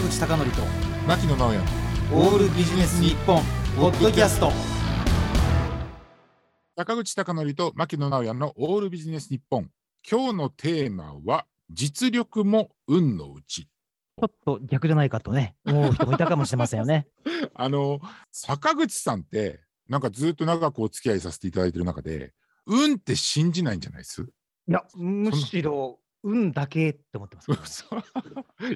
坂口孝則と牧野直哉。オールビジネス日本ポッドキャスト。坂口孝則と牧野直哉のオールビジネス日本。今日のテーマは実力も運のうち。ちょっと逆じゃないかとね、思う人もいたかもしれませんよね。あの坂口さんってなんかずっと長くお付き合いさせていただいてる中で運って信じないんじゃないです？いや、むしろ、運だけって思ってますね、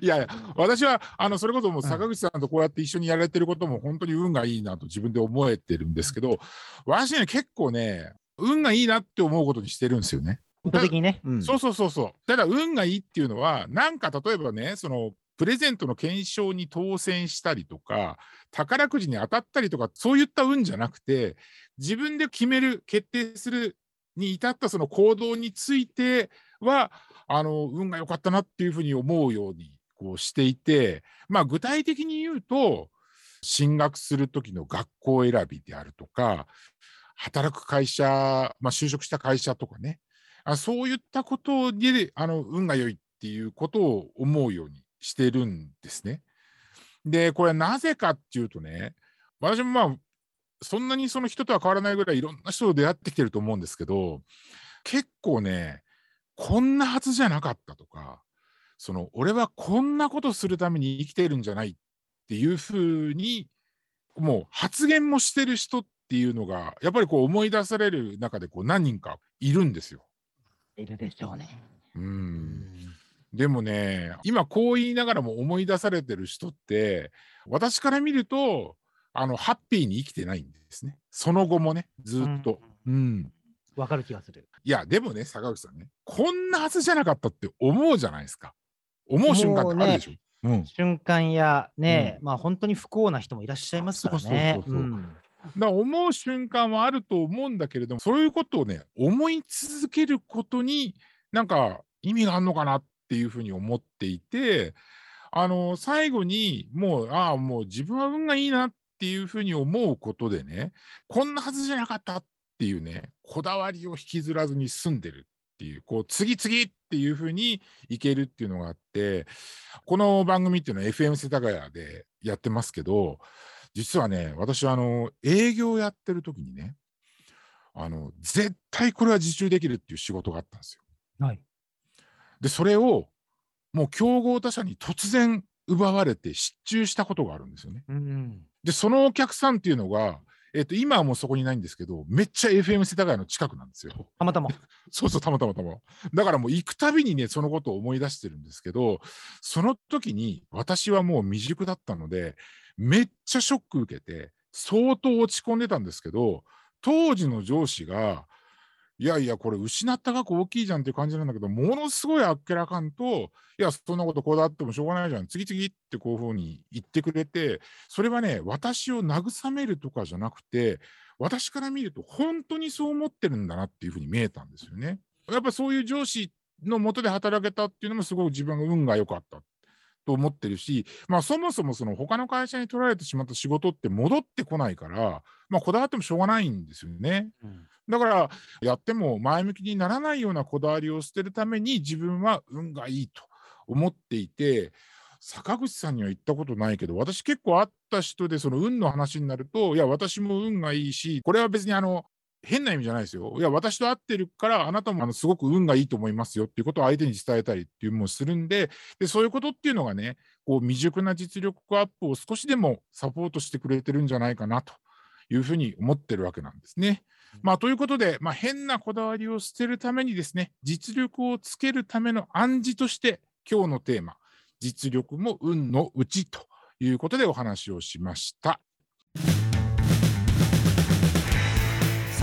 いやいや私はあのそれこそもう坂口さんとこうやって一緒にやられてることも本当に運がいいなと自分で思えてるんですけど私ね結構ね運がいいなって思うことにしてるんですよね。意図的にね。うんそうそうそうそう。ただ運がいいっていうのはなんか例えばねそのプレゼントの検証に当選したりとか宝くじに当たったりとかそういった運じゃなくて自分で決める決定するに至ったその行動についてはあの運が良かったなっていうふうに思うようにこうしていてまあ具体的に言うと進学する時の学校選びであるとか働く会社、まあ、就職した会社とかねあそういったことであの運が良いっていうことを思うようにしてるんですね。でこれはなぜかっていうとね私もまあそんなにその人とは変わらないぐらいいろんな人と出会ってきてると思うんですけど結構ねこんなはずじゃなかったとかその俺はこんなことするために生きているんじゃないっていうふうにもう発言もしてる人っていうのがやっぱりこう思い出される中でこう何人かいるんですよ。いるでしょうね。ううんんでもね今こう言いながらも思い出されてる人って私から見るとあのハッピーに生きてないんですねその後もねずっと。うんわかる気がする。いやでもね坂口さんねこんなはずじゃなかったって思うじゃないですか思う瞬間ってあるでしょ？うん、瞬間やね、まあ本当に不幸な人もいらっしゃいますからね。そうそうそうそうんだ思う瞬間はあると思うんだけれどもそういうことをね思い続けることになんか意味があるのかなっていうふうに思っていてあの最後にもうああもう自分は運がいいなっていうふうに思うことでねこんなはずじゃなかったっていうねこだわりを引きずらずに済んでるっていうこう次々っていうふうにいけるっていうのがあってこの番組っていうのは FM 世田谷でやってますけど実はね私はあの営業やってる時にねあの絶対これは受注できるっていう仕事があったんですよ。はい。でそれをもう競合他社に突然奪われて失注したことがあるんですよね。うん。でそのお客さんっていうのが、えっと今はもうそこにいないんですけどめっちゃ FM 世田谷の近くなんですよ。たまたま。そうそう、たまたまたま。だからもう行くたびにね、そのことを思い出してるんですけど、その時に私はもう未熟だったので、めっちゃショック受けて、相当落ち込んでたんですけど、当時の上司が、いやいや、これ失った額大きいじゃんっていう感じなんだけど、ものすごいあっけらかんと、いや、そんなことこうだってもしょうがないじゃん、次々ってこういうふうに言ってくれて、それはね、私を慰めるとかじゃなくて、私から見ると本当にそう思ってるんだなっていうふうに見えたんですよね。やっぱそういう上司のもとで働けたっていうのもすごく自分が運が良かったと思ってるし、まあそもそもその他の会社に取られてしまった仕事って戻ってこないから、まあこだわってもしょうがないんですよね。うんだからやっても前向きにならないようなこだわりを捨てるために自分は運がいいと思っていて坂口さんには言ったことないけど私結構会った人でその運の話になるといや私も運がいいしこれは別にあの変な意味じゃないですよ。いや私と会ってるからあなたもあのすごく運がいいと思いますよっていうことを相手に伝えたりっていうのもするんででそういうことっていうのがねこう未熟な実力アップを少しでもサポートしてくれてるんじゃないかなというふうに思ってるわけなんですね。まあ、ということで、まあ、変なこだわりを捨てるためにですね、実力をつけるための暗示として、今日のテーマ、実力も運のうちということでお話をしました。